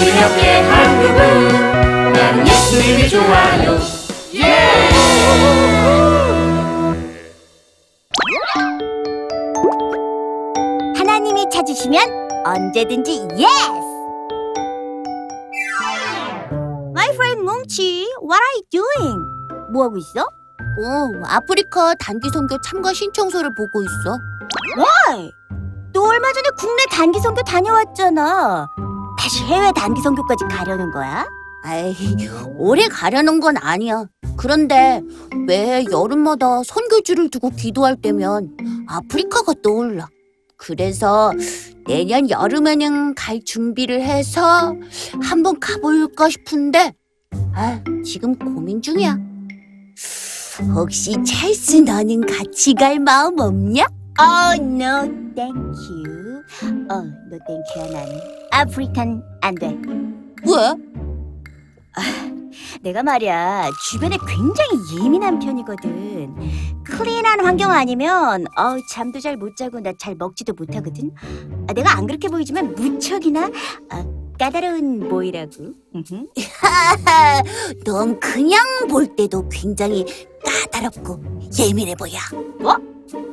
기억해 한국은 나는 예수님이 좋아요 하나님이 찾으시면 언제든지 yes! My friend 뭉치, what are you doing? 뭐 하고 있어? 어, 아프리카 단기 선교 참가 신청서를 보고 있어. Why? 너 얼마 전에 국내 단기 선교 다녀왔잖아. 다시 해외 단기 선교까지 가려는 거야? 아이, 오래 가려는 건 아니야. 그런데 매 여름마다 선교지를 두고 기도할 때면 아프리카가 떠올라. 그래서 내년 여름에는 갈 준비를 해서 한번 가볼까 싶은데, 아, 지금 고민 중이야. 혹시 찰스 너는 같이 갈 마음 없냐? Oh no, thank you. 어, no thank you 나는 아프리칸 안 돼. 왜? 내가 말이야 주변에 굉장히 예민한 편이거든. clean한 환경 아니면 어 잠도 잘 못 자고 나 잘 먹지도 못하거든. 아, 내가 안 그렇게 보이지만 무척이나 어, 까다로운 boy라고. 음흠. 넌 그냥 볼 때도 굉장히 까다롭고 예민해 보여.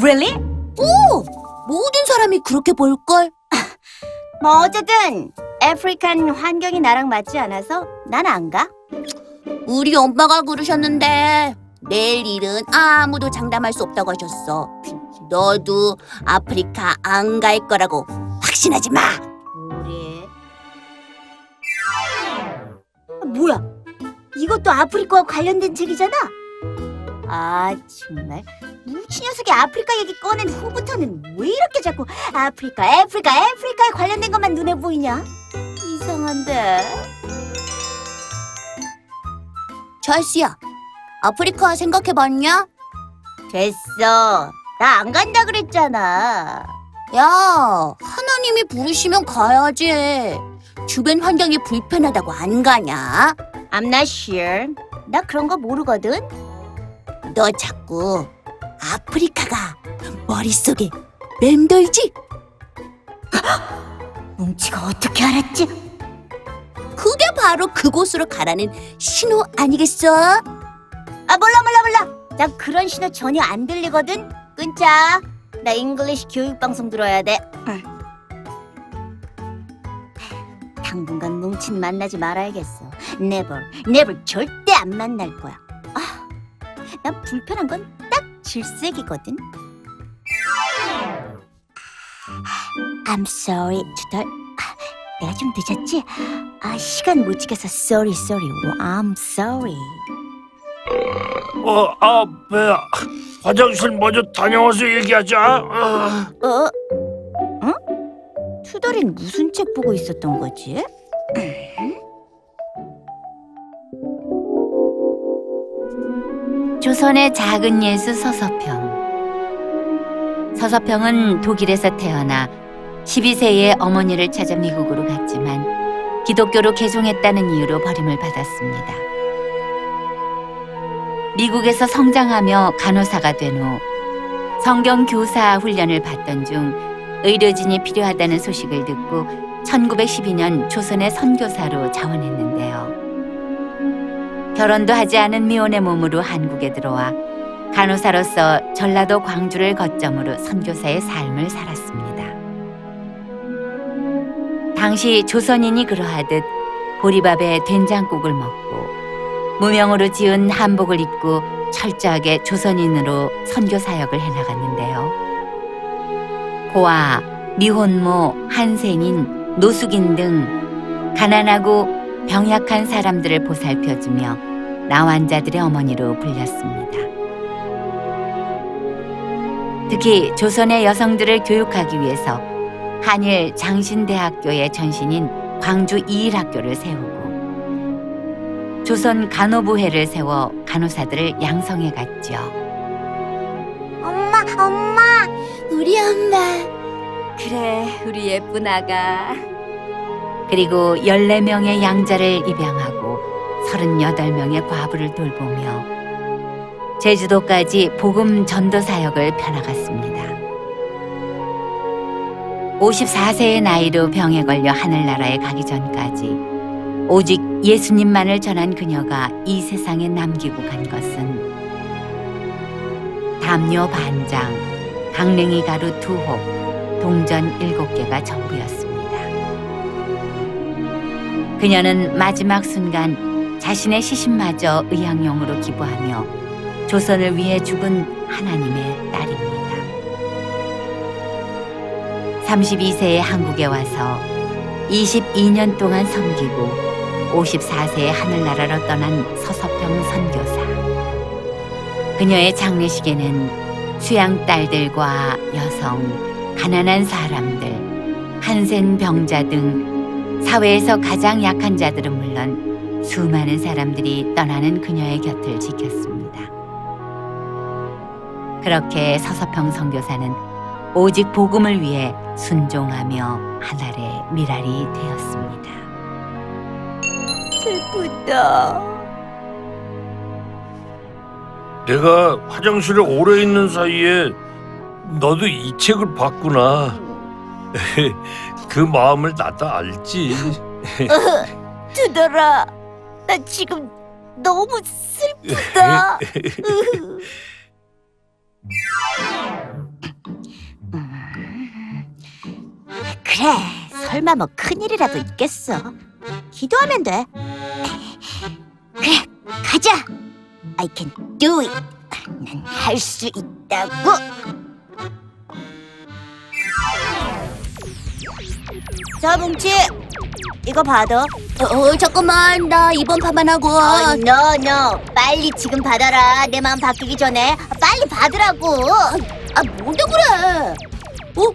Really? 오! 모든 사람이 그렇게 볼걸? 뭐 어쨌든 아프리칸 환경이 나랑 맞지 않아서 난 안 가. 우리 엄마가 그러셨는데 내일 일은 아무도 장담할 수 없다고 하셨어. 너도 아프리카 안 갈 거라고 확신하지 마. 뭐래? 아, 뭐야? 이것도 아프리카와 관련된 책이잖아. 아 정말 무치 녀석이 아프리카 얘기 꺼낸 후부터는 왜 이렇게 자꾸 아프리카, 아프리카, 아프리카에 관련된 것만 눈에 보이냐? 이상한데. 찰스야, 아프리카 생각해봤냐? 됐어. 나 안 간다 그랬잖아. 야, 하나님이 부르시면 가야지. 주변 환경이 불편하다고 안 가냐? I'm not sure. 나 그런 거 모르거든. 너 자꾸 아프리카가 머릿속에 맴돌지? 뭉치가 어떻게 알았지? 그게 바로 그곳으로 가라는 신호 아니겠어? 아 몰라 몰라 몰라. 나 그런 신호 전혀 안 들리거든. 끊자. 나 English 교육 방송 들어야 돼. 당분간 뭉친 만나지 말아야겠어. Never, never 절대 안 만날 거야. 아, 난 불편한 건딱 질색이거든. I'm sorry, 투덜. 아, 내가 좀 늦었지? 아, 시간 못 지켜서 sorry, sorry. I'm sorry. 어, 아, 배야. 화장실 먼저 다녀와서 얘기하자. 어. 어? 응? 투덜이는 무슨 책 보고 있었던 거지? 조선의 작은 예수 서서평. 서서평은 독일에서 태어나 12세에 어머니를 찾아 미국으로 갔지만 기독교로 개종했다는 이유로 버림을 받았습니다. 미국에서 성장하며 간호사가 된 후 성경 교사 훈련을 받던 중 의료진이 필요하다는 소식을 듣고 1912년 조선의 선교사로 자원했는데요. 결혼도 하지 않은 미혼의 몸으로 한국에 들어와 간호사로서 전라도 광주를 거점으로 선교사의 삶을 살았습니다. 당시 조선인이 그러하듯 보리밥에 된장국을 먹고 무명으로 지은 한복을 입고 철저하게 조선인으로 선교 사역을 해나갔는데요. 고아, 미혼모, 한생인, 노숙인 등 가난하고 병약한 사람들을 보살펴주며 나환자들의 어머니로 불렸습니다. 특히 조선의 여성들을 교육하기 위해서 한일 장신대학교의 전신인 광주 이일학교를 세우고 조선 간호부회를 세워 간호사들을 양성해 갔죠. 엄마, 엄마. 우리 엄마. 그래, 우리 예쁜 아가. 그리고 14명의 양자를 입양하고 38명의 과부를 돌보며 제주도까지 복음 전도 사역을 펴나갔습니다. 54세의 나이로 병에 걸려 하늘나라에 가기 전까지 오직 예수님만을 전한 그녀가 이 세상에 남기고 간 것은 담요 반장, 강냉이 가루 두 홉, 동전 일곱 개가 전부였습니다. 그녀는 마지막 순간 자신의 시신마저 의학용으로 기부하며 조선을 위해 죽은 하나님의 딸입니다. 32세에 한국에 와서 22년 동안 섬기고 54세에 하늘나라로 떠난 서서평 선교사. 그녀의 장례식에는 수양 딸들과 여성, 가난한 사람들, 한센 병자 등 사회에서 가장 약한 자들은 물론 수많은 사람들이 떠나는 그녀의 곁을 지켰습니다. 그렇게 서서평 선교사는 오직 복음을 위해 순종하며 하늘의 미랄이 되었습니다. 슬프다. 내가 화장실에 오래 있는 사이에 너도 이 책을 봤구나. 그 마음을 나도 알지. 두더라. 나 지금 너무 슬프다. 그래, 설마 뭐 큰일이라도 있겠어. 기도하면 돼. 그래, 가자. I can do it. 난 할 수 있다고. 자, 뭉치. 이거 받아. 어, 잠깐만. 나 이번 파만 하고. 어, no, no. 빨리 지금 받아라. 내 마음 바뀌기 전에. 빨리 받으라고. 아, 뭐다 그래? 어?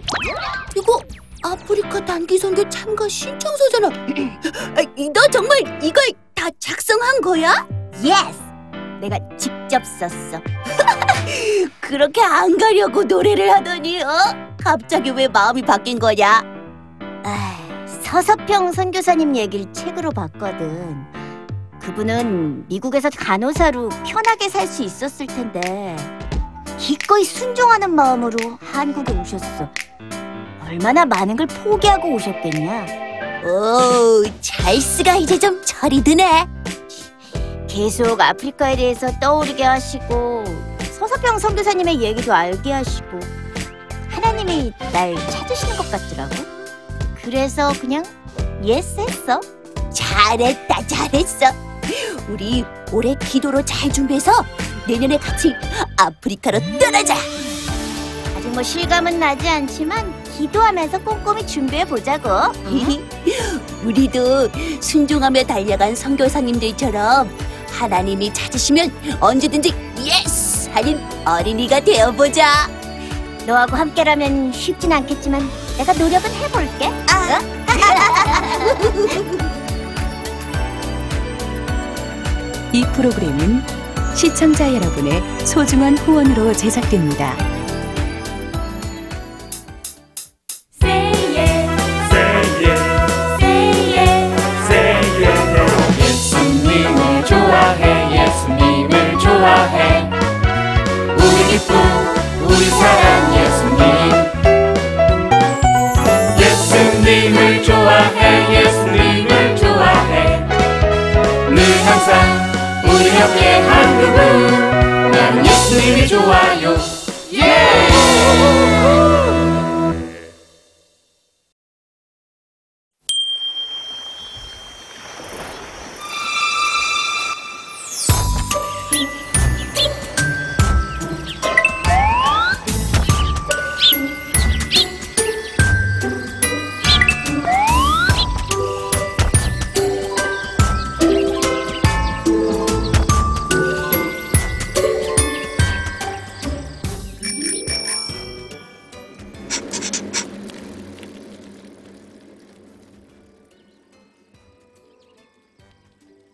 이거 아프리카 단기 선교 참가 신청서잖아. 아, 너 정말 이걸 다 작성한 거야? Yes. 내가 직접 썼어. 그렇게 안 가려고 노래를 하더니 어? 갑자기 왜 마음이 바뀐 거냐? 아, 서서평 선교사님 얘기를 책으로 봤거든. 그분은 미국에서 간호사로 편하게 살 수 있었을 텐데 기꺼이 순종하는 마음으로 한국에 오셨어. 얼마나 많은 걸 포기하고 오셨겠냐. 오, 찰스가 이제 좀 철이 드네. 계속 아프리카에 대해서 떠오르게 하시고 서서평 선교사님의 얘기도 알게 하시고 하나님이 날 찾으시는 것 같더라고. 그래서 그냥 yes 했어. 잘했다, 잘했어. 우리 올해 기도로 잘 준비해서 내년에 같이 아프리카로 떠나자. 아직 뭐 실감은 나지 않지만 기도하면서 꼼꼼히 준비해 보자고. 우리도 순종하며 달려간 선교사님들처럼 하나님이 찾으시면 언제든지 yes 하는 어린이가 되어보자. 너하고 함께라면 쉽진 않겠지만 내가 노력은 해볼게. 이 프로그램은 시청자 여러분의 소중한 후원으로 제작됩니다. 예수님을 좋아해 예수님을 좋아해 우리 옆에 한 그분 나는 예수님이 좋아요. 예